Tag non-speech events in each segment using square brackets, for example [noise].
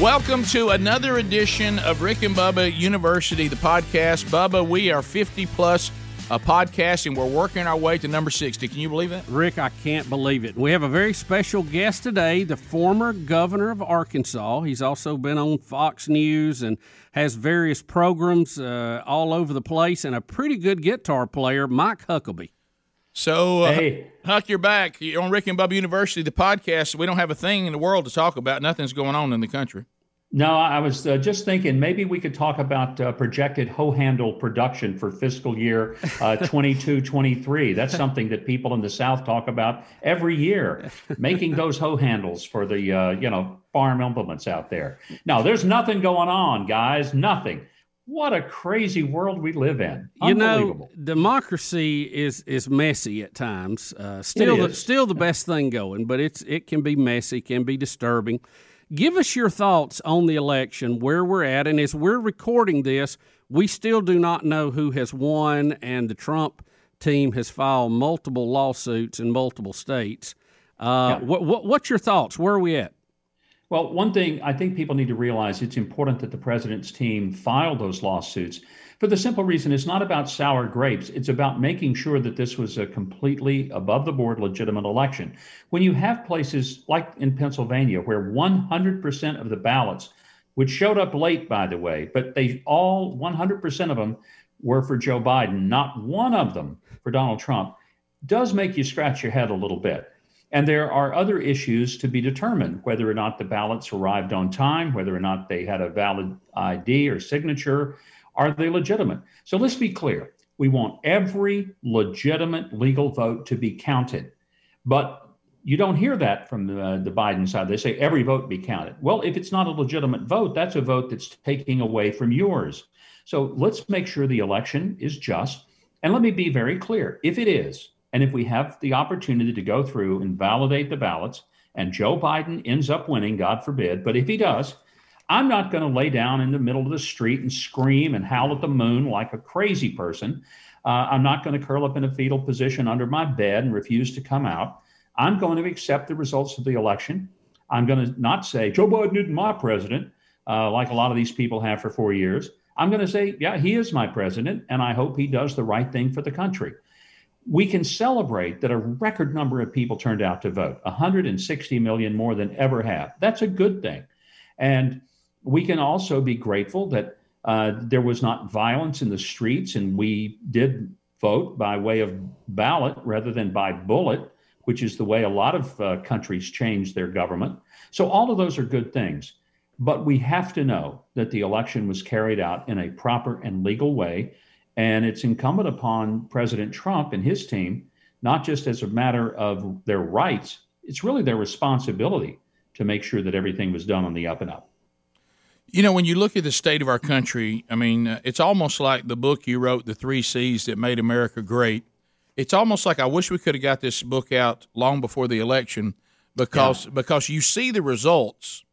Welcome to another edition of Rick and Bubba University, the podcast. Bubba, we are 50 plus a podcast and we're working our way to number 60. Can you believe that? Rick, I can't believe it. We have a very special guest today, the former governor of Arkansas. He's also been on Fox News and has various programs uh, all over the place and a pretty good guitar player, Mike Huckabee. So, uh, Hey. Huck, you're back. You're on Rick and Bubba University, the podcast. We don't have a thing in the world to talk about. Nothing's going on in the country. No, I was uh, just thinking maybe we could talk about uh, projected hoe handle production for fiscal year uh, [laughs] 22 23. That's [laughs] something that people in the South talk about every year, making those hoe handles for the uh, you know farm implements out there. Now, there's nothing going on, guys. Nothing. What a crazy world we live in. You know, Unbelievable. democracy is is messy at times. Uh, still, the, still the best thing going, but it's it can be messy, can be disturbing. Give us your thoughts on the election, where we're at, and as we're recording this, we still do not know who has won, and the Trump team has filed multiple lawsuits in multiple states. Uh, Yeah. what, what, what's your thoughts? Where are we at? Well, one thing I think people need to realize it's important that the president's team filed those lawsuits for the simple reason it's not about sour grapes. It's about making sure that this was a completely above the board legitimate election. When you have places like in Pennsylvania where 100% of the ballots, which showed up late, by the way, but they all 100% of them were for Joe Biden, not one of them for Donald Trump, does make you scratch your head a little bit. And there are other issues to be determined whether or not the ballots arrived on time, whether or not they had a valid ID or signature. Are they legitimate? So let's be clear. We want every legitimate legal vote to be counted. But you don't hear that from the, the Biden side. They say every vote be counted. Well, if it's not a legitimate vote, that's a vote that's taking away from yours. So let's make sure the election is just. And let me be very clear if it is, and if we have the opportunity to go through and validate the ballots, and Joe Biden ends up winning, God forbid, but if he does, I'm not going to lay down in the middle of the street and scream and howl at the moon like a crazy person. Uh, I'm not going to curl up in a fetal position under my bed and refuse to come out. I'm going to accept the results of the election. I'm going to not say Joe Biden isn't my president, uh, like a lot of these people have for four years. I'm going to say, yeah, he is my president, and I hope he does the right thing for the country. We can celebrate that a record number of people turned out to vote, 160 million more than ever have. That's a good thing. And we can also be grateful that uh, there was not violence in the streets, and we did vote by way of ballot rather than by bullet, which is the way a lot of uh, countries change their government. So, all of those are good things. But we have to know that the election was carried out in a proper and legal way. And it's incumbent upon President Trump and his team, not just as a matter of their rights, it's really their responsibility to make sure that everything was done on the up and up. You know, when you look at the state of our country, I mean, uh, it's almost like the book you wrote, The Three C's That Made America Great. It's almost like I wish we could have got this book out long before the election because because you see the results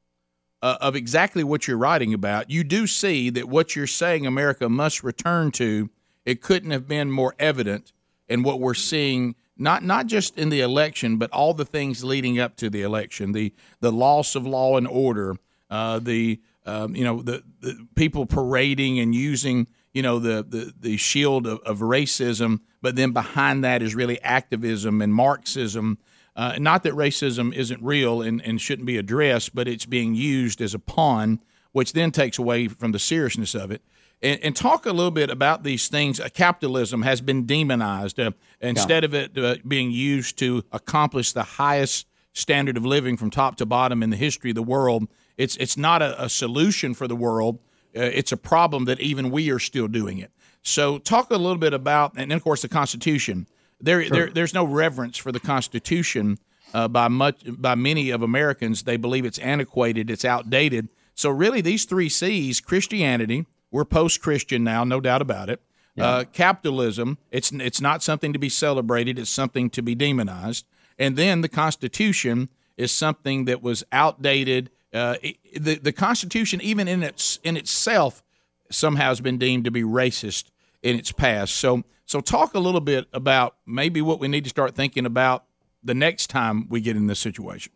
uh, of exactly what you're writing about. You do see that what you're saying America must return to, it couldn't have been more evident in what we're seeing not not just in the election, but all the things leading up to the election, the the loss of law and order, uh, the um, you know the, the people parading and using you know the the, the shield of, of racism, but then behind that is really activism and Marxism. Uh, not that racism isn't real and, and shouldn't be addressed, but it's being used as a pawn, which then takes away from the seriousness of it. And, and talk a little bit about these things. Uh, capitalism has been demonized uh, instead of it uh, being used to accomplish the highest standard of living from top to bottom in the history of the world. It's it's not a, a solution for the world. Uh, it's a problem that even we are still doing it. So talk a little bit about, and then of course the Constitution. There, there there's no reverence for the Constitution uh, by much by many of Americans. They believe it's antiquated, it's outdated. So really, these three C's: Christianity. We're post-Christian now, no doubt about it. Uh, capitalism. It's it's not something to be celebrated. It's something to be demonized. And then the Constitution is something that was outdated. Uh, it- the the Constitution, even in its in itself, somehow has been deemed to be racist in its past. So so talk a little bit about maybe what we need to start thinking about the next time we get in this situation.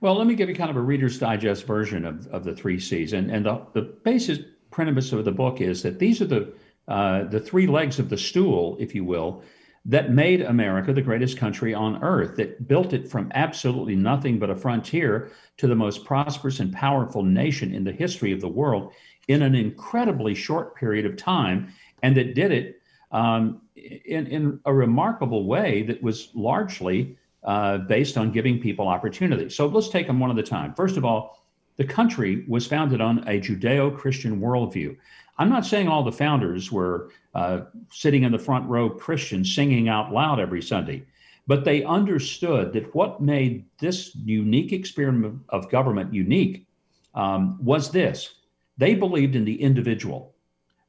Well, let me give you kind of a Reader's Digest version of, of the three C's. And, and the, the basis premise of the book is that these are the, uh, the three legs of the stool, if you will, that made America the greatest country on earth, that built it from absolutely nothing but a frontier to the most prosperous and powerful nation in the history of the world in an incredibly short period of time, and that did it um, in, in a remarkable way that was largely uh, based on giving people opportunity. So let's take them one at a time. First of all, the country was founded on a Judeo Christian worldview. I'm not saying all the founders were uh, sitting in the front row Christians singing out loud every Sunday, but they understood that what made this unique experiment of government unique um, was this they believed in the individual.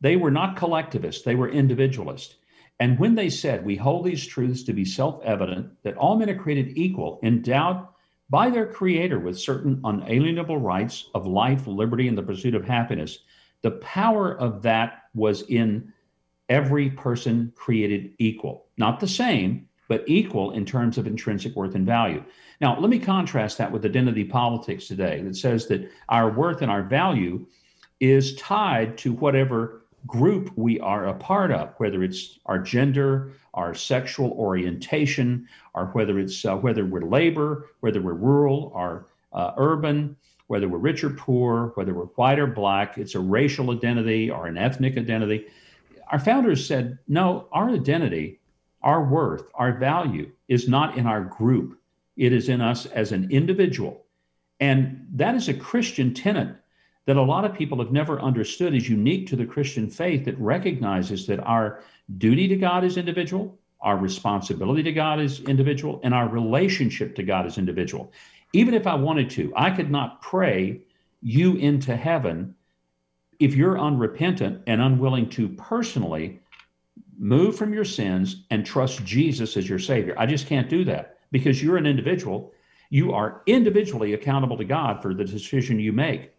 They were not collectivists, they were individualists. And when they said, We hold these truths to be self evident, that all men are created equal, endowed by their Creator with certain unalienable rights of life, liberty, and the pursuit of happiness, the power of that was in every person created equal, not the same, but equal in terms of intrinsic worth and value. Now, let me contrast that with identity politics today that says that our worth and our value is tied to whatever group we are a part of, whether it's our gender, our sexual orientation, or whether it's uh, whether we're labor, whether we're rural or uh, urban, whether we're rich or poor, whether we're white or black. It's a racial identity or an ethnic identity. Our founders said, no, our identity, our worth, our value is not in our group. It is in us as an individual. And that is a Christian tenet that a lot of people have never understood is unique to the Christian faith that recognizes that our duty to God is individual, our responsibility to God is individual, and our relationship to God is individual. Even if I wanted to, I could not pray you into heaven if you're unrepentant and unwilling to personally move from your sins and trust Jesus as your Savior. I just can't do that because you're an individual. You are individually accountable to God for the decision you make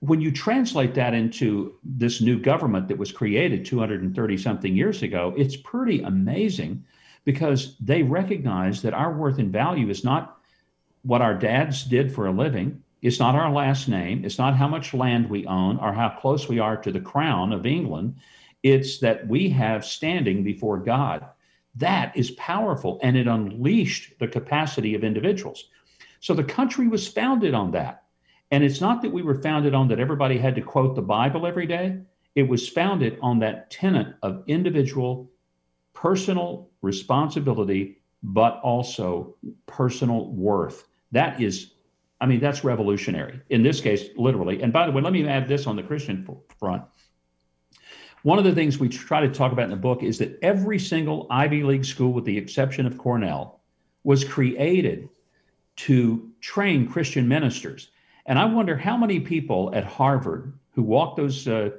when you translate that into this new government that was created 230 something years ago, it's pretty amazing because they recognize that our worth and value is not what our dads did for a living. It's not our last name. It's not how much land we own or how close we are to the crown of England. It's that we have standing before God. That is powerful and it unleashed the capacity of individuals. So the country was founded on that. And it's not that we were founded on that everybody had to quote the Bible every day. It was founded on that tenet of individual personal responsibility, but also personal worth. That is, I mean, that's revolutionary. In this case, literally. And by the way, let me add this on the Christian front. One of the things we try to talk about in the book is that every single Ivy League school, with the exception of Cornell, was created to train Christian ministers. And I wonder how many people at Harvard who walk those uh,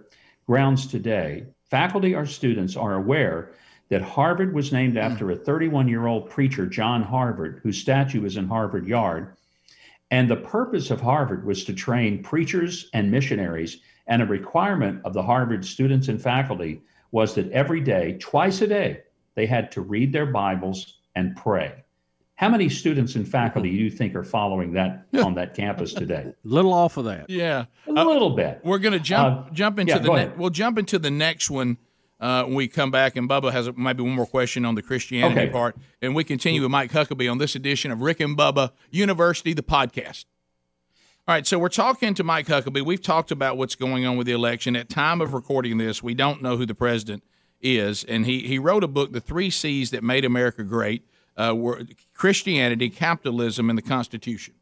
grounds today, faculty or students, are aware that Harvard was named hmm. after a 31 year old preacher, John Harvard, whose statue is in Harvard Yard. And the purpose of Harvard was to train preachers and missionaries. And a requirement of the Harvard students and faculty was that every day, twice a day, they had to read their Bibles and pray. How many students and faculty [laughs] do you think are following that on that campus today? A [laughs] little off of that. Yeah, a uh, little bit. We're going to jump uh, jump into yeah, the ne- we'll jump into the next one uh, when we come back. And Bubba has a, maybe one more question on the Christianity okay. part, and we continue with Mike Huckabee on this edition of Rick and Bubba University, the podcast. All right, so we're talking to Mike Huckabee. We've talked about what's going on with the election. At time of recording this, we don't know who the president is, and he he wrote a book, The Three C's That Made America Great uh, were Christianity, capitalism, and the Constitution.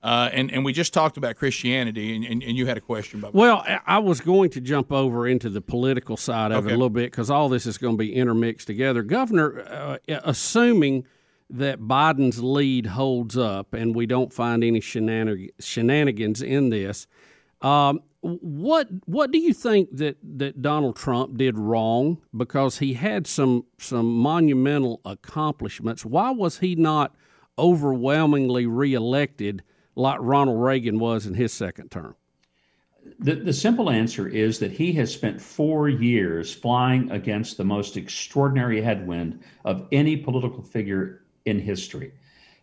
Uh, and, and we just talked about Christianity, and, and, and, you had a question about. Well, I was going to jump over into the political side of okay. it a little bit because all this is going to be intermixed together. Governor, uh, assuming that Biden's lead holds up and we don't find any shenanigans in this, um, what what do you think that, that Donald Trump did wrong? Because he had some some monumental accomplishments. Why was he not overwhelmingly reelected like Ronald Reagan was in his second term? The, the simple answer is that he has spent four years flying against the most extraordinary headwind of any political figure in history.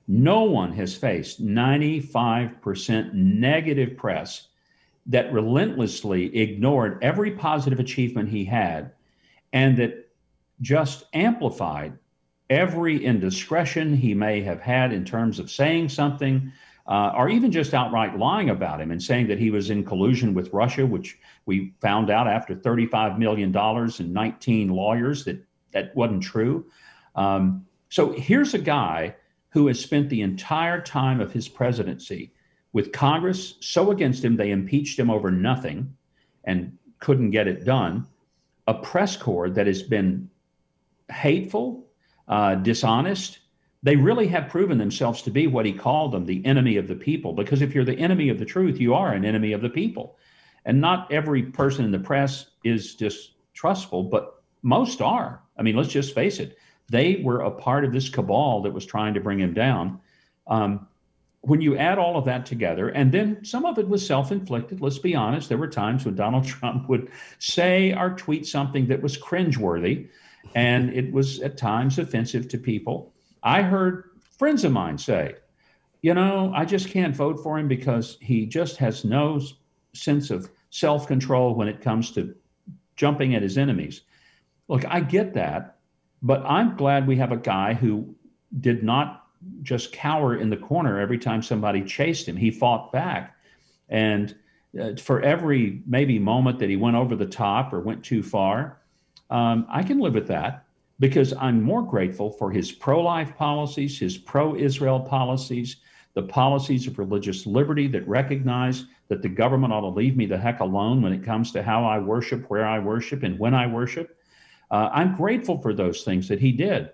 No one has faced 95% negative press that relentlessly ignored every positive achievement he had and that just amplified every indiscretion he may have had in terms of saying something uh, or even just outright lying about him and saying that he was in collusion with Russia, which we found out after $35 million and 19 lawyers that that wasn't true. Um, so here's a guy who has spent the entire time of his presidency with Congress so against him they impeached him over nothing and couldn't get it done. A press corps that has been hateful, uh, dishonest, they really have proven themselves to be what he called them the enemy of the people. Because if you're the enemy of the truth, you are an enemy of the people. And not every person in the press is distrustful, but most are. I mean, let's just face it. They were a part of this cabal that was trying to bring him down. Um, when you add all of that together, and then some of it was self inflicted, let's be honest. There were times when Donald [laughs] Trump would say or tweet something that was cringeworthy, and it was at times offensive to people. I heard friends of mine say, you know, I just can't vote for him because he just has no sense of self control when it comes to jumping at his enemies. Look, I get that, but I'm glad we have a guy who did not just cower in the corner every time somebody chased him. He fought back. And uh, for every maybe moment that he went over the top or went too far, um, I can live with that because I'm more grateful for his pro life policies, his pro Israel policies, the policies of religious liberty that recognize that the government ought to leave me the heck alone when it comes to how I worship, where I worship, and when I worship. Uh, I'm grateful for those things that he did.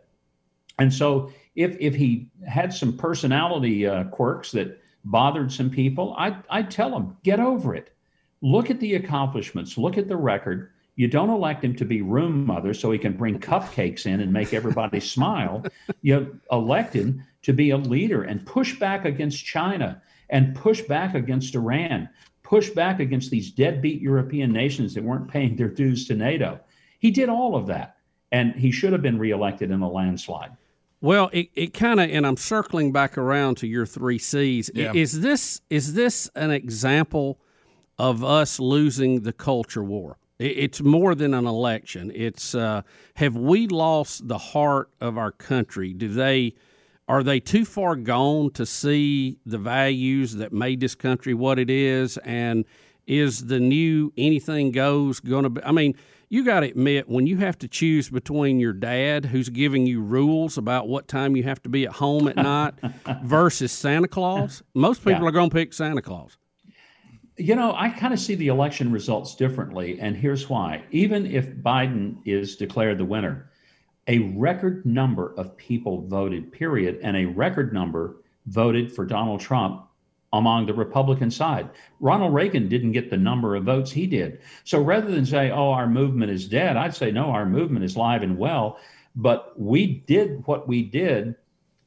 And so if, if he had some personality uh, quirks that bothered some people, I'd, I'd tell him, get over it. Look at the accomplishments, look at the record you don't elect him to be room mother so he can bring cupcakes in and make everybody [laughs] smile. You elect him to be a leader and push back against China and push back against Iran, push back against these deadbeat European nations that weren't paying their dues to NATO. He did all of that, and he should have been reelected in a landslide. Well, it, it kind of, and I'm circling back around to your three C's. Yeah. Is this is this an example of us losing the culture war? It's more than an election. It's uh, have we lost the heart of our country? Do they are they too far gone to see the values that made this country what it is? And is the new anything goes going to be? I mean, you got to admit when you have to choose between your dad, who's giving you rules about what time you have to be at home at night, [laughs] versus Santa Claus. Most people yeah. are going to pick Santa Claus. You know, I kind of see the election results differently, and here's why. Even if Biden is declared the winner, a record number of people voted, period, and a record number voted for Donald Trump among the Republican side. Ronald Reagan didn't get the number of votes he did. So rather than say, oh, our movement is dead, I'd say, no, our movement is live and well. But we did what we did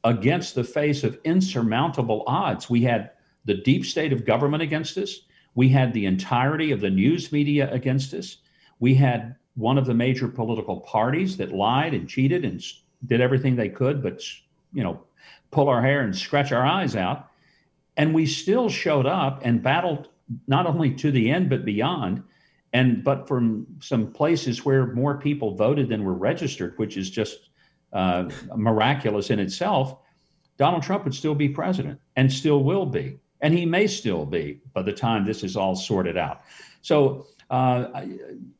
against the face of insurmountable odds. We had the deep state of government against us. We had the entirety of the news media against us. We had one of the major political parties that lied and cheated and did everything they could, but you know, pull our hair and scratch our eyes out. And we still showed up and battled not only to the end but beyond, and but from some places where more people voted than were registered, which is just uh, miraculous in itself. Donald Trump would still be president and still will be and he may still be by the time this is all sorted out. So, uh,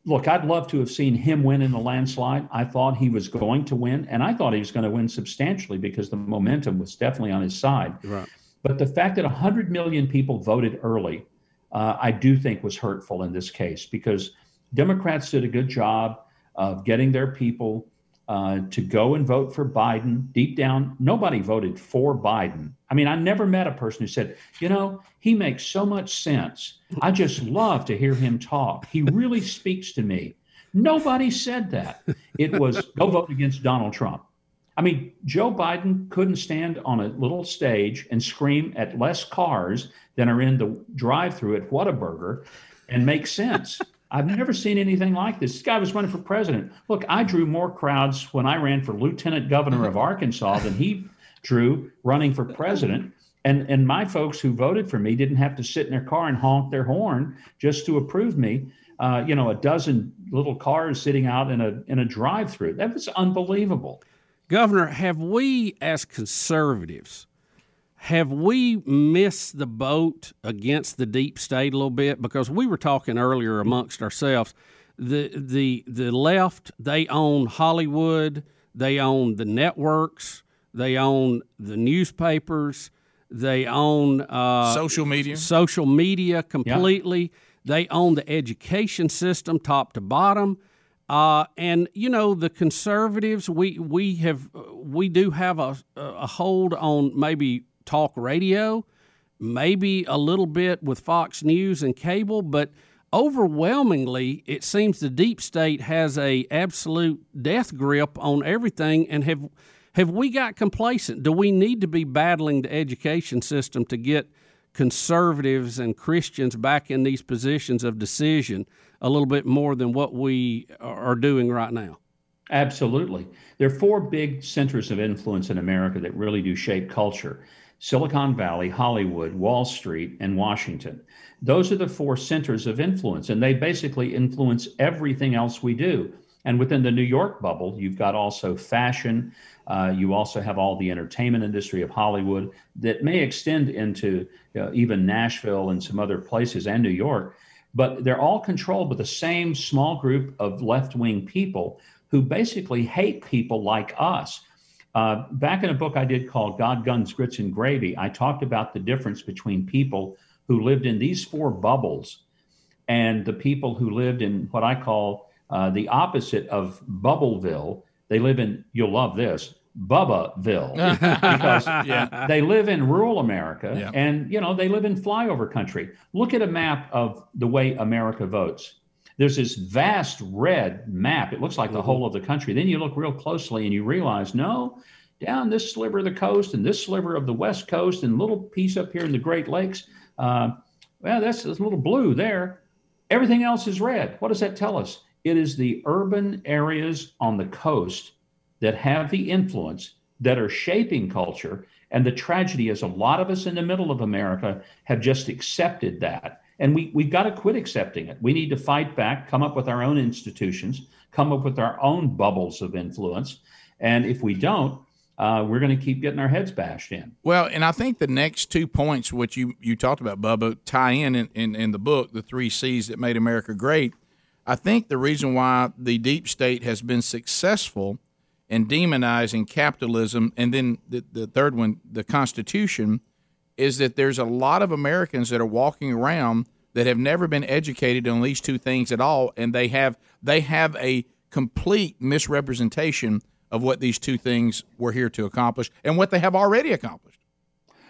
look, I'd love to have seen him win in the landslide. I thought he was going to win, and I thought he was going to win substantially because the momentum was definitely on his side. Right. But the fact that 100 million people voted early, uh, I do think was hurtful in this case because Democrats did a good job of getting their people uh, to go and vote for Biden. Deep down, nobody voted for Biden. I mean, I never met a person who said, you know, he makes so much sense. I just love to hear him talk. He really speaks to me. Nobody said that. It was go vote against Donald Trump. I mean, Joe Biden couldn't stand on a little stage and scream at less cars than are in the drive through at Whataburger and make sense. [laughs] I've never seen anything like this. This guy was running for president. Look, I drew more crowds when I ran for lieutenant governor of Arkansas than he Drew, running for president. And, and my folks who voted for me didn't have to sit in their car and honk their horn just to approve me. Uh, you know, a dozen little cars sitting out in a in a drive-through. That was unbelievable. Governor, have we as conservatives have we missed the boat against the deep state a little bit? Because we were talking earlier amongst ourselves. The the the left they own Hollywood, they own the networks, they own the newspapers, they own uh, social media, social media completely. Yeah. They own the education system top to bottom. Uh, and you know the conservatives, we we have we do have a, a hold on maybe talk radio, maybe a little bit with Fox News and cable, but overwhelmingly it seems the deep state has a absolute death grip on everything and have have we got complacent? Do we need to be battling the education system to get conservatives and Christians back in these positions of decision a little bit more than what we are doing right now? Absolutely. There are four big centers of influence in America that really do shape culture. Silicon Valley, Hollywood, Wall Street, and Washington. Those are the four centers of influence, and they basically influence everything else we do. And within the New York bubble, you've got also fashion. Uh, you also have all the entertainment industry of Hollywood that may extend into uh, even Nashville and some other places and New York. But they're all controlled by the same small group of left wing people who basically hate people like us. Uh, back in a book I did called God, Guns, Grits, and Gravy, I talked about the difference between people who lived in these four bubbles and the people who lived in what I call uh, the opposite of Bubbleville. They live in, you'll love this, Bubbaville, [laughs] because yeah. they live in rural America yeah. and, you know, they live in flyover country. Look at a map of the way America votes. There's this vast red map. It looks like the mm-hmm. whole of the country. Then you look real closely and you realize, no, down this sliver of the coast and this sliver of the west coast and little piece up here in the Great Lakes, uh, well, that's a little blue there. Everything else is red. What does that tell us? It is the urban areas on the coast that have the influence that are shaping culture. And the tragedy is a lot of us in the middle of America have just accepted that. And we, we've got to quit accepting it. We need to fight back, come up with our own institutions, come up with our own bubbles of influence. And if we don't, uh, we're going to keep getting our heads bashed in. Well, and I think the next two points, which you, you talked about, Bubba, tie in, in in, in the book, the three C's that made America great. I think the reason why the deep state has been successful in demonizing capitalism, and then the, the third one, the Constitution, is that there's a lot of Americans that are walking around that have never been educated on these two things at all, and they have they have a complete misrepresentation of what these two things were here to accomplish and what they have already accomplished.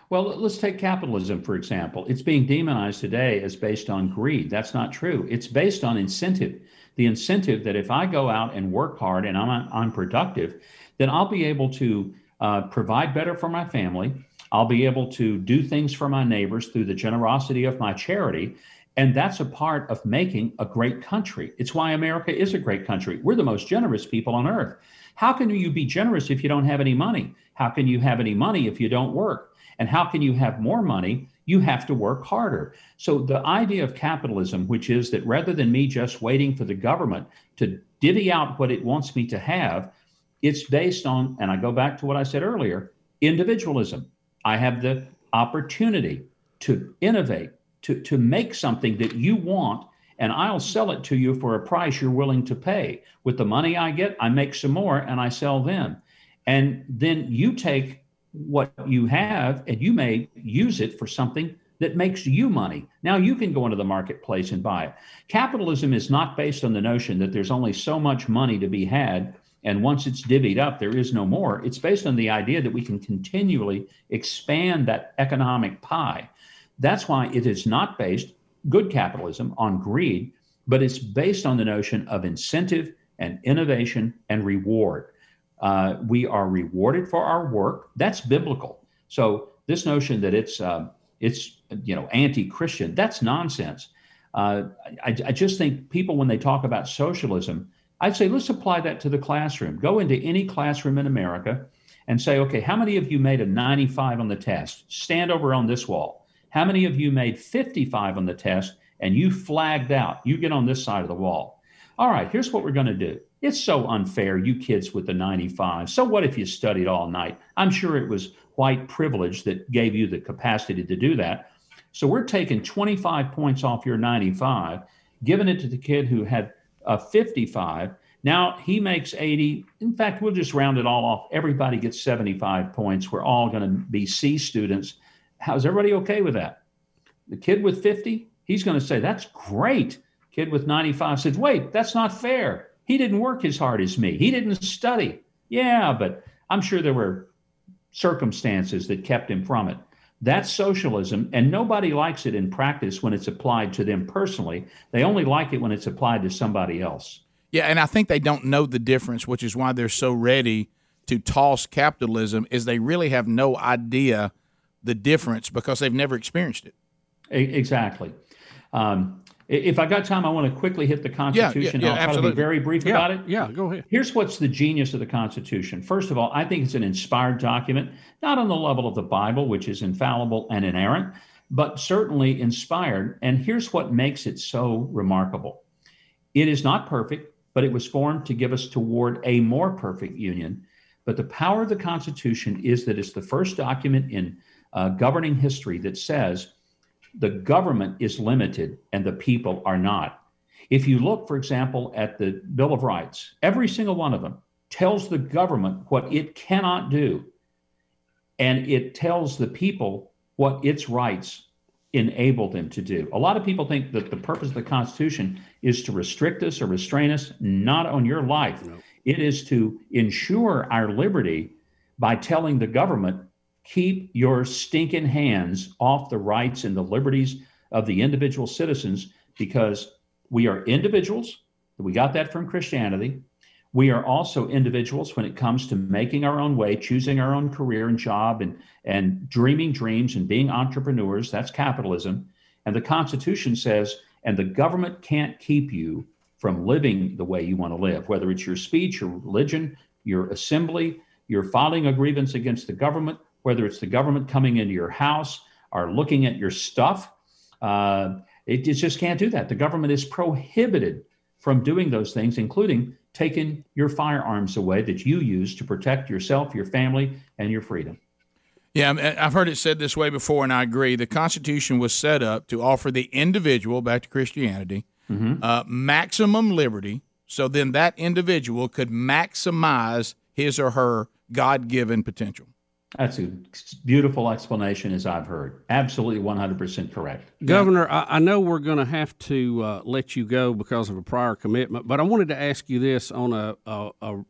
Well, let's take capitalism, for example. It's being demonized today as based on greed. That's not true. It's based on incentive. The incentive that if I go out and work hard and I'm, productive, then I'll be able to uh, provide better for my family. I'll be able to do things for my neighbors through the generosity of my charity. And that's a part of making a great country. It's why America is a great country. We're the most generous people on earth. How can you be generous if you don't have any money? How can you have any money if you don't work? And how can you have more money? You have to work harder. So, the idea of capitalism, which is that rather than me just waiting for the government to divvy out what it wants me to have, it's based on, and I go back to what I said earlier individualism. I have the opportunity to innovate, to, to make something that you want and I'll sell it to you for a price you're willing to pay. With the money I get, I make some more and I sell them. And then you take what you have and you may use it for something that makes you money. Now you can go into the marketplace and buy it. Capitalism is not based on the notion that there's only so much money to be had. And once it's divvied up, there is no more. It's based on the idea that we can continually expand that economic pie. That's why it is not based good capitalism on greed, but it's based on the notion of incentive and innovation and reward. Uh, we are rewarded for our work. That's biblical. So this notion that it's uh, it's you know anti-Christian, that's nonsense. Uh, I, I just think people when they talk about socialism, I'd say let's apply that to the classroom. Go into any classroom in America and say, okay, how many of you made a 95 on the test? Stand over on this wall. How many of you made 55 on the test and you flagged out? You get on this side of the wall. All right, here's what we're going to do. It's so unfair, you kids with the 95. So what if you studied all night? I'm sure it was white privilege that gave you the capacity to do that. So we're taking 25 points off your 95, giving it to the kid who had a 55. Now he makes 80. In fact, we'll just round it all off. Everybody gets 75 points. We're all going to be C students. How's everybody okay with that? The kid with 50, he's going to say, That's great. Kid with 95 says, Wait, that's not fair. He didn't work as hard as me. He didn't study. Yeah, but I'm sure there were circumstances that kept him from it. That's socialism, and nobody likes it in practice when it's applied to them personally. They only like it when it's applied to somebody else. Yeah, and I think they don't know the difference, which is why they're so ready to toss capitalism. Is they really have no idea the difference because they've never experienced it. Exactly. Um, if I got time, I want to quickly hit the Constitution. Yeah, yeah, yeah, I'll try absolutely. to be very brief about it. yeah, go ahead. Here's what's the genius of the Constitution. First of all, I think it's an inspired document, not on the level of the Bible, which is infallible and inerrant, but certainly inspired. And here's what makes it so remarkable it is not perfect, but it was formed to give us toward a more perfect union. But the power of the Constitution is that it's the first document in uh, governing history that says the government is limited and the people are not. If you look, for example, at the Bill of Rights, every single one of them tells the government what it cannot do, and it tells the people what its rights enable them to do. A lot of people think that the purpose of the Constitution is to restrict us or restrain us, not on your life. It is to ensure our liberty by telling the government keep your stinking hands off the rights and the liberties of the individual citizens because we are individuals. We got that from Christianity. We are also individuals when it comes to making our own way, choosing our own career and job, and, and dreaming dreams and being entrepreneurs. That's capitalism. And the Constitution says, and the government can't keep you from living the way you want to live, whether it's your speech, your religion, your assembly, you're filing a grievance against the government, whether it's the government coming into your house or looking at your stuff. Uh, it, it just can't do that. The government is prohibited from doing those things, including taking your firearms away that you use to protect yourself, your family, and your freedom. Yeah, I've heard it said this way before, and I agree. The Constitution was set up to offer the individual, back to Christianity, Mm-hmm. uh, maximum liberty, so then that individual could maximize his or her God given potential. That's a beautiful explanation, as I've heard. Absolutely 100% correct. Governor, I, I know we're going to have to uh, let you go because of a prior commitment, but I wanted to ask you this on a, a, a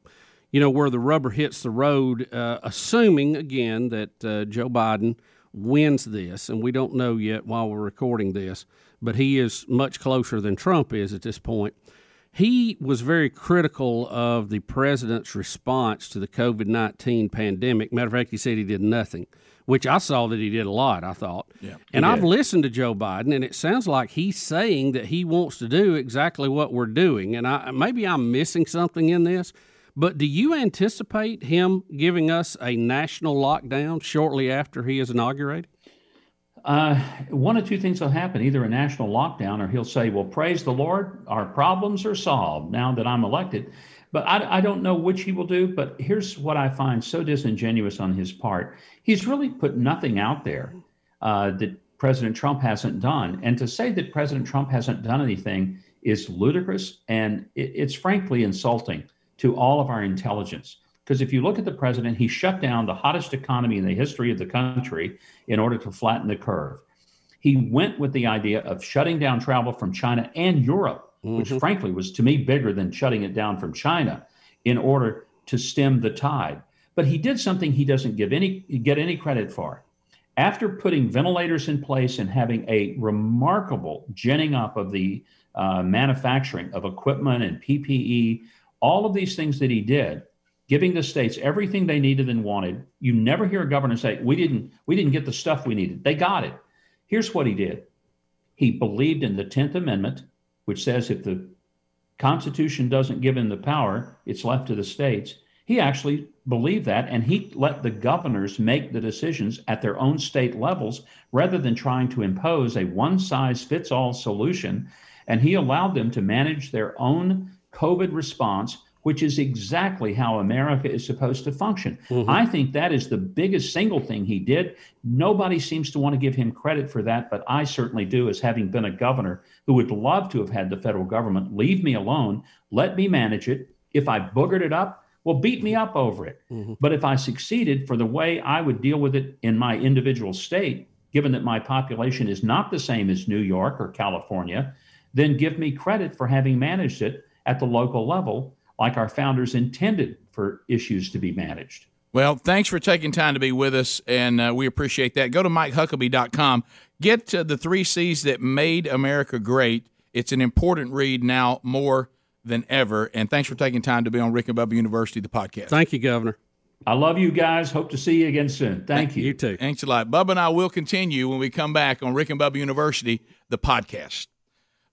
you know, where the rubber hits the road, uh, assuming again that uh, Joe Biden wins this, and we don't know yet while we're recording this, but he is much closer than Trump is at this point. He was very critical of the president's response to the COVID 19 pandemic. Matter of fact, he said he did nothing, which I saw that he did a lot, I thought. Yeah, and I've listened to Joe Biden, and it sounds like he's saying that he wants to do exactly what we're doing. And I, maybe I'm missing something in this, but do you anticipate him giving us a national lockdown shortly after he is inaugurated? Uh, one of two things will happen either a national lockdown, or he'll say, Well, praise the Lord, our problems are solved now that I'm elected. But I, I, don't know which he will do. But here's what I find so disingenuous on his part he's really put nothing out there uh, that President Trump hasn't done. And to say that President Trump hasn't done anything is ludicrous and it, it's frankly insulting to all of our intelligence. Because if you look at the president, he shut down the hottest economy in the history of the country in order to flatten the curve. He went with the idea of shutting down travel from China and Europe, mm-hmm. which frankly was to me bigger than shutting it down from China in order to stem the tide. But he did something he doesn't give any get any credit for. After putting ventilators in place and having a remarkable ginning up of the uh, manufacturing of equipment and PPE, all of these things that he did, giving the states everything they needed and wanted. You never hear a governor say, "We didn't we didn't get the stuff we needed." They got it. Here's what he did. He believed in the 10th Amendment, which says if the Constitution doesn't give him the power, it's left to the states. He actually believed that, and he let the governors make the decisions at their own state levels rather than trying to impose a one size fits all solution. And he allowed them to manage their own COVID response, which is exactly how America is supposed to function. Mm-hmm. I think that is the biggest single thing he did. Nobody seems to want to give him credit for that, but I certainly do, as having been a governor who would love to have had the federal government leave me alone, let me manage it. If I boogered it up, well, beat me up over it. Mm-hmm. But if I succeeded for the way I would deal with it in my individual state, given that my population is not the same as New York or California, then give me credit for having managed it at the local level like our founders intended for issues to be managed. Well, thanks for taking time to be with us, and uh, we appreciate that. Go to MikeHuckabee.com. Get to the three C's that made America great. It's an important read now more than ever. And thanks for taking time to be on Rick and Bubba University, the podcast. Thank you, Governor. I love you guys. Hope to see you again soon. Thank you. You too. Thanks a lot. Bubba and I will continue when we come back on Rick and Bubba University, the podcast.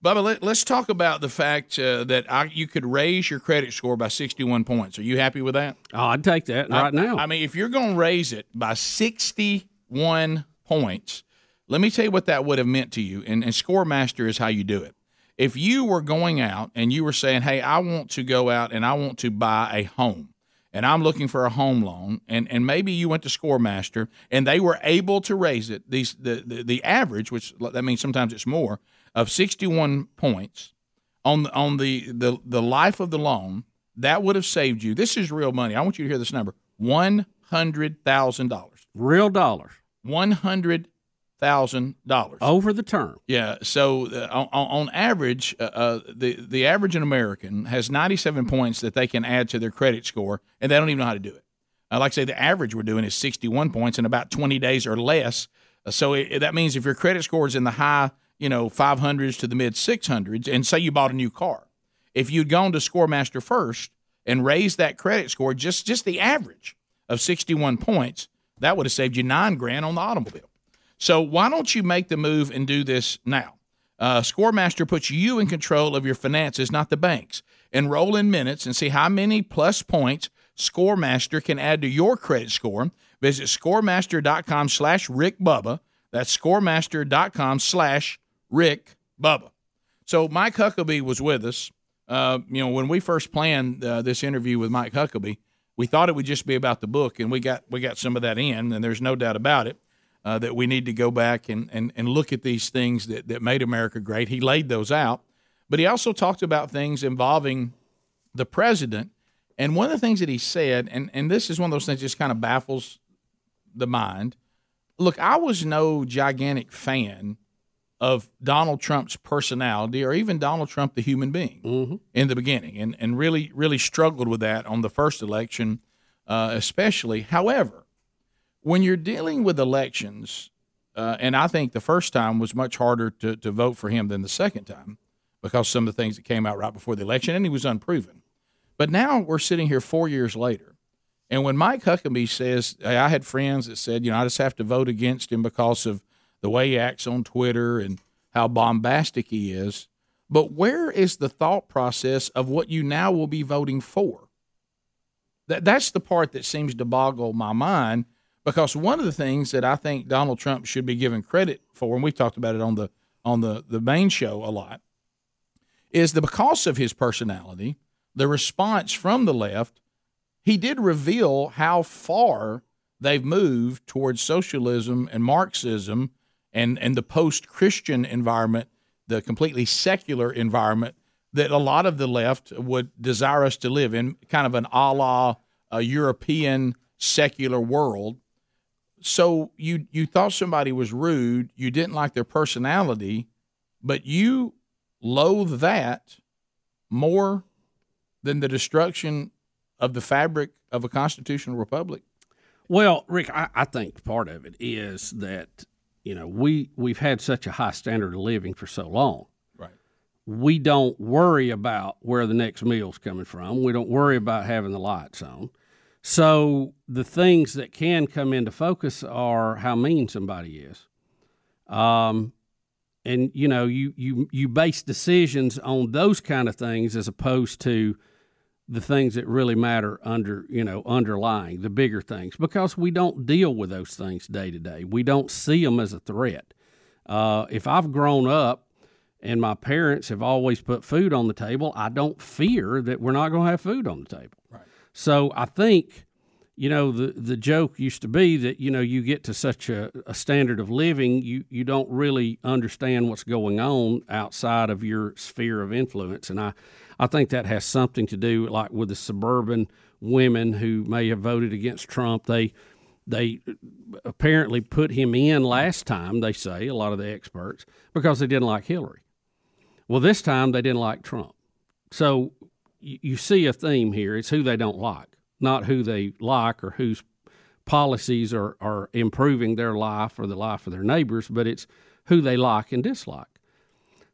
Bubba, let, us talk about the fact uh, that I, you could raise your credit score by 61 points. Are you happy with that? Oh, I'd take that I, right now. I mean, if you're going to raise it by 61 points, let me tell you what that would have meant to you. And, and ScoreMaster is how you do it if you were going out and you were saying, "Hey, I want to go out and I want to buy a home." And I'm looking for a home loan, and, and maybe you went to ScoreMaster and they were able to raise it. These the, the, the average, which that means sometimes it's more, of 61 points on the, on the, the the life of the loan. That would have saved you. This is real money. I want you to hear this number: one hundred thousand dollars. Real dollars. One hundred thousand dollars over the term. Yeah. So uh, on, on, average, uh, uh, the the average American has ninety seven points that they can add to their credit score, and they don't even know how to do it. Uh, like I say, the average we're doing is sixty one points in about twenty days or less. Uh, so it, that means if your credit score is in the high, you know, five hundreds to the mid six hundreds, and say you bought a new car, if you'd gone to ScoreMaster first and raised that credit score just just the average of sixty one points, that would have saved you nine grand on the automobile. So why don't you make the move and do this now? Uh, ScoreMaster puts you in control of your finances, not the banks. Enroll in minutes and see how many plus points ScoreMaster can add to your credit score. Visit scoremaster.com slash Rick Bubba. That's scoremaster.com slash Rick Bubba. So Mike Huckabee was with us. Uh, you know, when we first planned uh, this interview with Mike Huckabee, we thought it would just be about the book, and we got we got some of that in, and there's no doubt about it uh, that we need to go back and, and, and look at these things that, that made America great. He laid those out, but he also talked about things involving the president. And one of the things that he said, and, and this is one of those things that just kind of baffles the mind. Look, I was no gigantic fan of Donald Trump's personality or even Donald Trump, the human being, mm-hmm. in the beginning, and, and really, really struggled with that on the first election, uh, especially. However, when you're dealing with elections, uh, and I think the first time was much harder to, to vote for him than the second time because some of the things that came out right before the election, and he was unproven. But now we're sitting here four years later. And when Mike Huckabee says, I had friends that said, you know, I just have to vote against him because of the way he acts on Twitter and how bombastic he is. But where is the thought process of what you now will be voting for? That, that's the part that seems to boggle my mind because one of the things that I think Donald Trump should be given credit for, and we've talked about it on the on the the main show a lot, is that because of his personality, the response from the left, he did reveal how far they've moved towards socialism and Marxism and and the post Christian environment, the completely secular environment that a lot of the left would desire us to live in, kind of an a la a European secular world so you you thought somebody was rude, you didn't like their personality, but you loathe that more than the destruction of the fabric of a constitutional republic? Well, Rick, I, I, think part of it is that you know we we've had such a high standard of living for so long. Right. We don't worry about where the next meal's coming from. We don't worry about having the lights on. So the things that can come into focus are how mean somebody is. Um, and you know, you you you base decisions on those kind of things as opposed to the things that really matter under you know underlying the bigger things because we don't deal with those things day to day. We don't see them as a threat. Uh, if I've grown up and my parents have always put food on the table, I don't fear that we're not going to have food on the table. Right. So I think, you know, the the joke used to be that you know you get to such a, a standard of living, you you don't really understand what's going on outside of your sphere of influence, and I I think that has something to do like with the suburban women who may have voted against Trump. They they uh, apparently put him in last time. They say a lot of the experts because they didn't like Hillary. Well, this time they didn't like Trump. So you, you see a theme here. It's who they don't like, not who they like or whose policies are, are improving their life or the life of their neighbors, but it's who they like and dislike.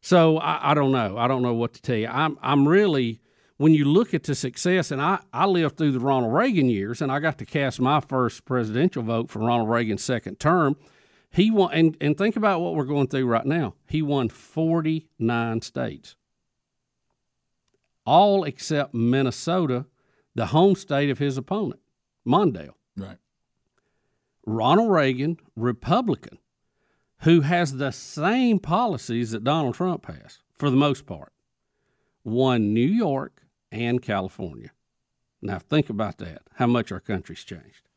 So I, I don't know. I don't know what to tell you. I'm I'm really when you look at the success, and I, I lived through the Ronald Reagan years, and I got to cast my first presidential vote for Ronald Reagan's second term. He won, and, and think about what we're going through right now. He won 49 states, all except Minnesota, the home state of his opponent, Mondale. Right. Ronald Reagan, Republican, who has the same policies that Donald Trump has for the most part, won New York and California. Now, think about that, how much our country's changed.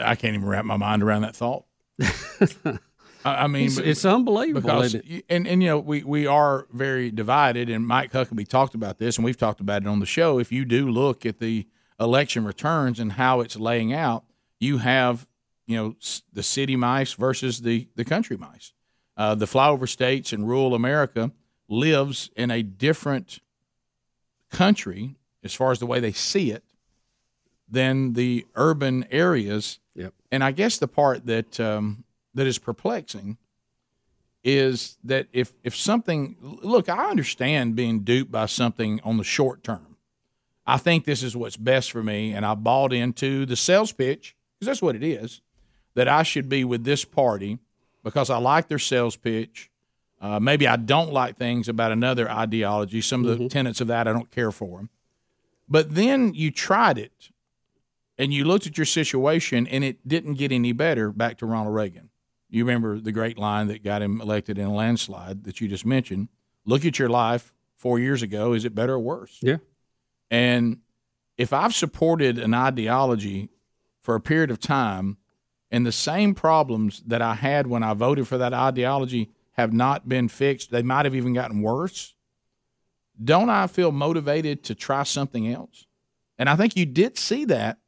I can't even wrap my mind around that thought. [laughs] I mean, it's, it's unbelievable. Because, and, and, you know, we, we are very divided, and Mike Huckabee talked about this, and we've talked about it on the show. If you do look at the election returns and how it's laying out, you have, you know, the city mice versus the, the country mice. Uh, the flyover states and rural America lives in a different country as far as the way they see it than the urban areas Yep. And I guess the part that um, that is perplexing is that if if something look, I understand being duped by something on the short term. I think this is what's best for me, and I bought into the sales pitch because that's what it is. That I should be with this party because I like their sales pitch. Uh, maybe I don't like things about another ideology. Some of the mm-hmm. tenets of that I don't care for them. But then you tried it and you looked at your situation and it didn't get any better back to Ronald Reagan. You remember the great line that got him elected in a landslide that you just mentioned. Look at your life four years ago. Is it better or worse? Yeah. And if I've supported an ideology for a period of time and the same problems that I had when I voted for that ideology have not been fixed, they might have even gotten worse, don't I feel motivated to try something else? And I think you did see that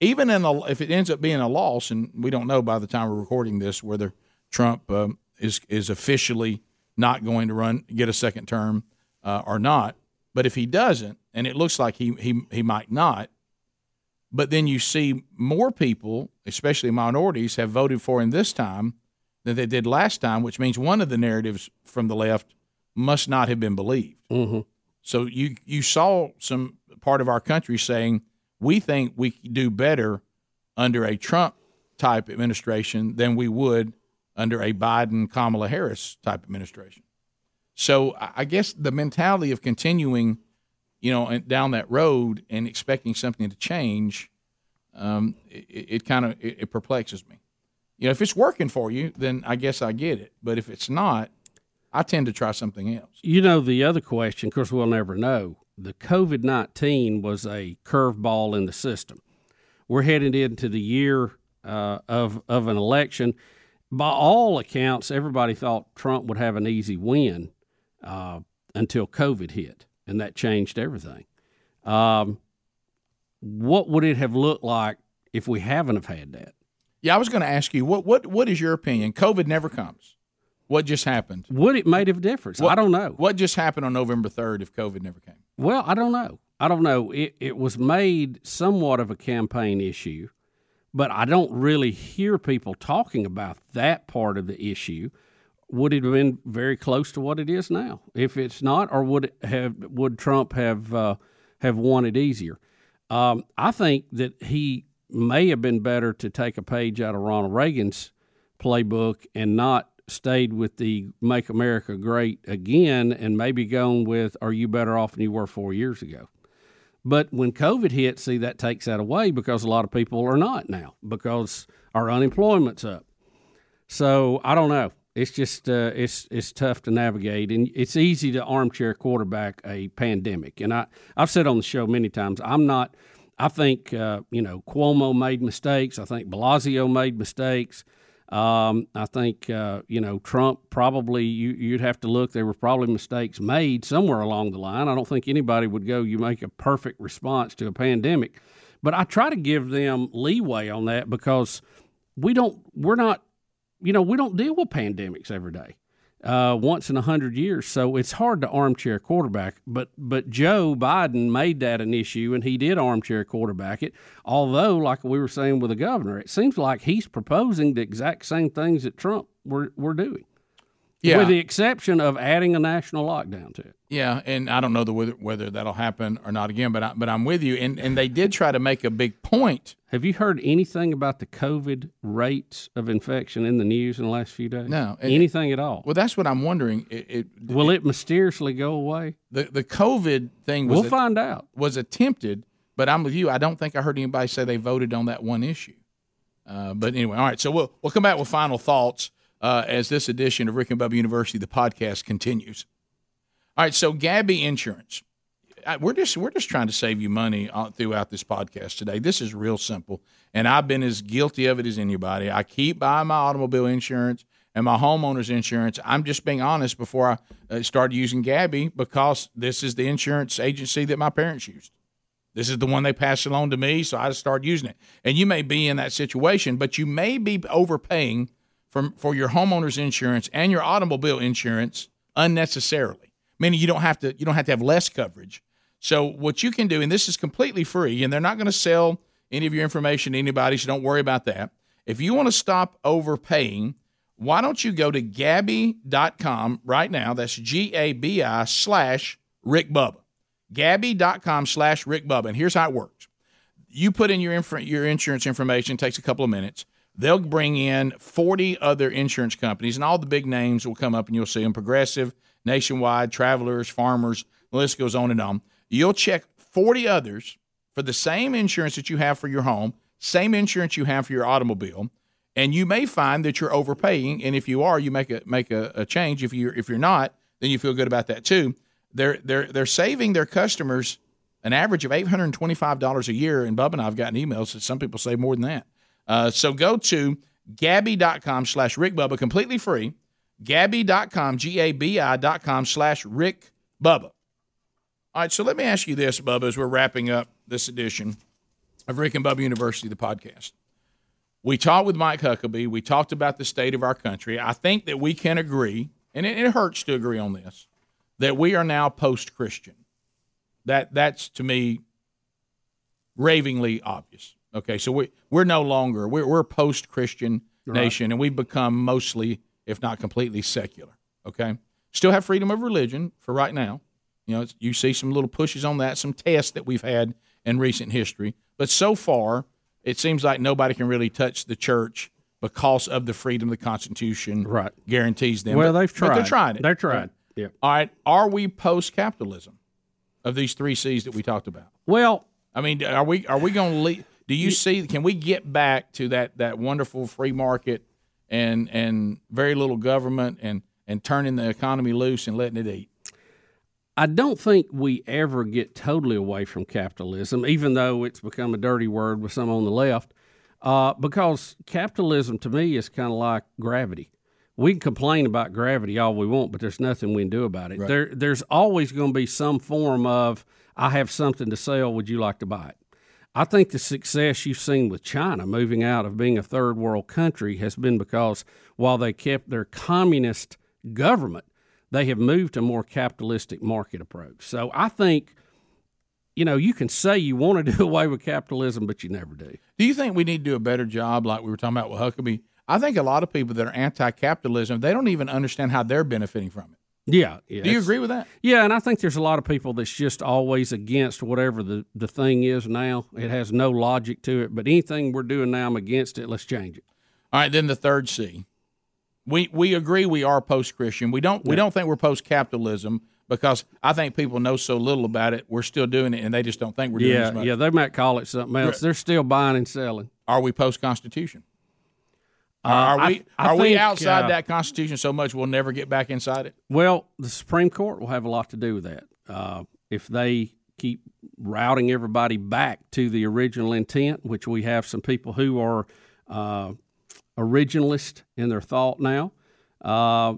even in the if it ends up being a loss, and we don't know by the time we're recording this whether Trump um, is is officially not going to run get a second term uh, or not. But if he doesn't, and it looks like he he he might not, but then you see more people, especially minorities, have voted for him this time than they did last time, which means one of the narratives from the left must not have been believed. Mm-hmm. So you you saw some part of our country saying we think we do better under a Trump type administration than we would under a Biden Kamala Harris type administration. So I guess the mentality of continuing, you know, and down that road and expecting something to change, um, it, it kind of it, it perplexes me. You know, if it's working for you, then I guess I get it. But if it's not, I tend to try something else. You know, the other question, of course, we'll never know the COVID 19 was a curveball in the system. We're headed into the year uh, of, of an election. By all accounts, everybody thought Trump would have an easy win uh, until COVID hit, and that changed everything. Um, what would it have looked like if we haven't have had that? Yeah, I was going to ask you what what what is your opinion? COVID never comes. What just happened? Would it made a difference? What, I don't know. What just happened on November third if COVID never came? Well, I don't know. I don't know. It it was made somewhat of a campaign issue, but I don't really hear people talking about that part of the issue. Would it have been very close to what it is now? If it's not, or would have would Trump have uh, have won it easier? Um, I think that he may have been better to take a page out of Ronald Reagan's playbook and not stayed with the Make America Great Again and maybe gone with Are You Better Off Than You Were Four Years Ago? But when COVID hit, see, that takes that away because a lot of people are not now because our unemployment's up. So I don't know. It's just uh, it's it's tough to navigate, and it's easy to armchair quarterback a pandemic. And I I've said on the show many times, I'm not. I think uh, you know Cuomo made mistakes. I think Blasio made mistakes. Um, I think uh, you know Trump probably you, you'd have to look. There were probably mistakes made somewhere along the line. I don't think anybody would go. You make a perfect response to a pandemic, but I try to give them leeway on that because we don't. We're not. You know, we don't deal with pandemics every day uh, once in a hundred years. So it's hard to armchair quarterback. But but Joe Biden made that an issue, and he did armchair quarterback it. Although, like we were saying with the governor, it seems like he's proposing the exact same things that Trump were were doing. Yeah. With the exception of adding a national lockdown to it. Yeah, and I don't know the whether, whether that'll happen or not again, but I, but I'm with you. And and they did try to make a big point. Have you heard anything about the COVID rates of infection in the news in the last few days? No. anything at all. Well, that's what I'm wondering. It, it Will it mysteriously go away? the the COVID thing was We'll a- find out. was attempted, but I'm with you. I don't think I heard anybody say they voted on that one issue. Uh, but anyway, all right. So we'll we'll come back with final thoughts uh, as this edition of Rick and Bubba University, the podcast, continues. All right. So Gabi Insurance, we're just we're just trying to save you money uh, throughout this podcast today. This is real simple, and I've been as guilty of it as anybody. I keep buying my automobile insurance and my homeowner's insurance. I'm just being honest before I uh, started using Gabi because this is the insurance agency that my parents used. This is the one they passed along to me, so I just started using it. And you may be in that situation, but you may be overpaying for, for your homeowner's insurance and your automobile insurance unnecessarily. Meaning you don't have to you don't have to have less coverage. So what you can do, and this is completely free, and they're not going to sell any of your information to anybody, so don't worry about that. If you want to stop overpaying, why don't you go to Gabi.com right now? That's G A B I slash Rick Bubba. Gabi.com slash Rick Bubba. And here's how it works. You put in your inf- your insurance information, takes a couple of minutes. They'll bring in 40 other insurance companies, and all the big names will come up, and you'll see them Progressive, Nationwide, Travelers, Farmers, the list goes on and on. You'll check 40 others for the same insurance that you have for your home, same insurance you have for your automobile, and you may find that you're overpaying. And if you are, you make a make a, a change. If you're if you're not, then you feel good about that too. They're they're they're saving their customers an average of eight hundred and twenty five dollars a year. And Bub and I've gotten emails that some people save more than that. Uh, so go to Gabi.com slash Rick Bubba, completely free. Gabi.com, G A B I.com slash Rick Bubba. All right, so let me ask you this, Bubba, as we're wrapping up this edition of Rick and Bubba University, the podcast. We talked with Mike Huckabee. We talked about the state of our country. I think that we can agree, and it, it hurts to agree on this, that we are now post Christian. That that's to me ravingly obvious. Okay, so we we're no longer we're we're a post Christian nation, and we've become mostly, if not completely, secular. Okay, still have freedom of religion for right now. You know, it's, you see some little pushes on that, some tests that we've had in recent history, but so far it seems like nobody can really touch the church because of the freedom the Constitution Right. guarantees them. Well, But- they've but tried. they're trying it. They're trying. Yeah. All right, are we post capitalism of these three C's that we talked about? Well, I mean, are we are we going to lead? Do you see? Can we get back to that that wonderful free market and and very little government and and turning the economy loose and letting it eat? I don't think we ever get totally away from capitalism, even though it's become a dirty word with some on the left, uh, because capitalism to me is kind of like gravity. We can complain about gravity all we want, but there's nothing we can do about it. There, there's always going to be some form of I have something to sell. Would you like to buy it? I think the success you've seen with China moving out of being a third world country has been because while they kept their communist government, they have moved to a more capitalistic market approach. So I think, you know, you can say you want to do [laughs] away with capitalism, but you never do. Do you think we need to do a better job, like we were talking about with Huckabee? I think a lot of people that are anti-capitalism, they don't even understand how they're benefiting from it. Yeah. yeah Do you agree with that? Yeah, and I think there's a lot of people that's just always against whatever the, the thing is now. It has no logic to it, but anything we're doing now, I'm against it. Let's change it. All right, then the third C. We we agree we are post Christian. We don't we don't think we're post capitalism, because I think people know so little about it. We're still doing it, and they just don't think we're doing yeah, as much. yeah. They might call it something else. They're still buying and selling. Are we post Constitution? Uh, are we I are we outside uh, that Constitution so much we'll never get back inside it? Well, the Supreme Court will have a lot to do with that. Uh, if they keep routing everybody back to the original intent, which we have some people who are uh, originalist in their thought now, uh,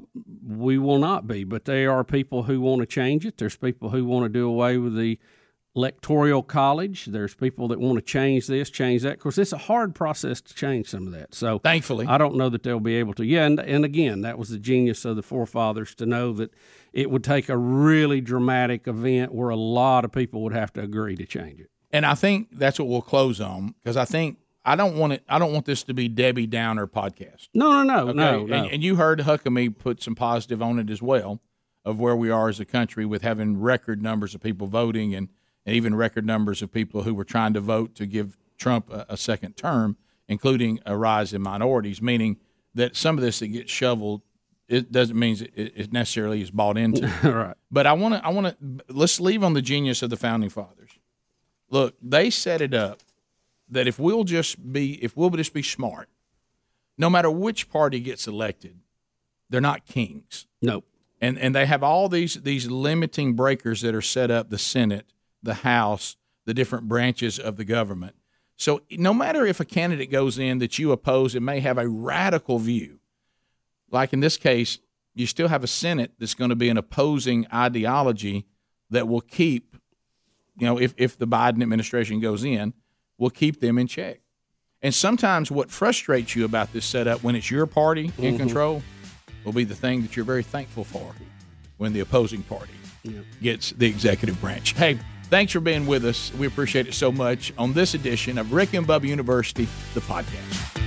we will not be. But there are people who want to change it. There's people who want to do away with the electoral college. There's people that want to change this, change that. Of course, it's a hard process to change some of that. So Thankfully. I don't know that they'll be able to. Yeah, and, and again, that was the genius of the forefathers to know that it would take a really dramatic event where a lot of people would have to agree to change it. And I think that's what we'll close on because I think I don't want it. I don't want this to be Debbie Downer podcast. No, no, no, Okay? no, no. And, and you heard Huckabee put some positive on it as well of where we are as a country with having record numbers of people voting and, and even record numbers of people who were trying to vote to give Trump a, a second term, including a rise in minorities, meaning that some of this that gets shoveled it doesn't mean it, it necessarily is bought into. [laughs] right. But I want to. I want to. Let's leave on the genius of the founding fathers. Look, they set it up that if we'll just be, if we'll just be smart, no matter which party gets elected, they're not kings. No. And and they have all these these limiting breakers that are set up: the Senate, the House, the different branches of the government. So no matter if a candidate goes in that you oppose and may have a radical view, like in this case, you still have a Senate that's going to be an opposing ideology that will keep, you know, if, if the Biden administration goes in, will keep them in check. And sometimes what frustrates you about this setup when it's your party in Mhm. control will be the thing that you're very thankful for when the opposing party gets the executive branch. Hey, thanks for being with us. We appreciate it so much on this edition of Rick and Bubba University, the podcast.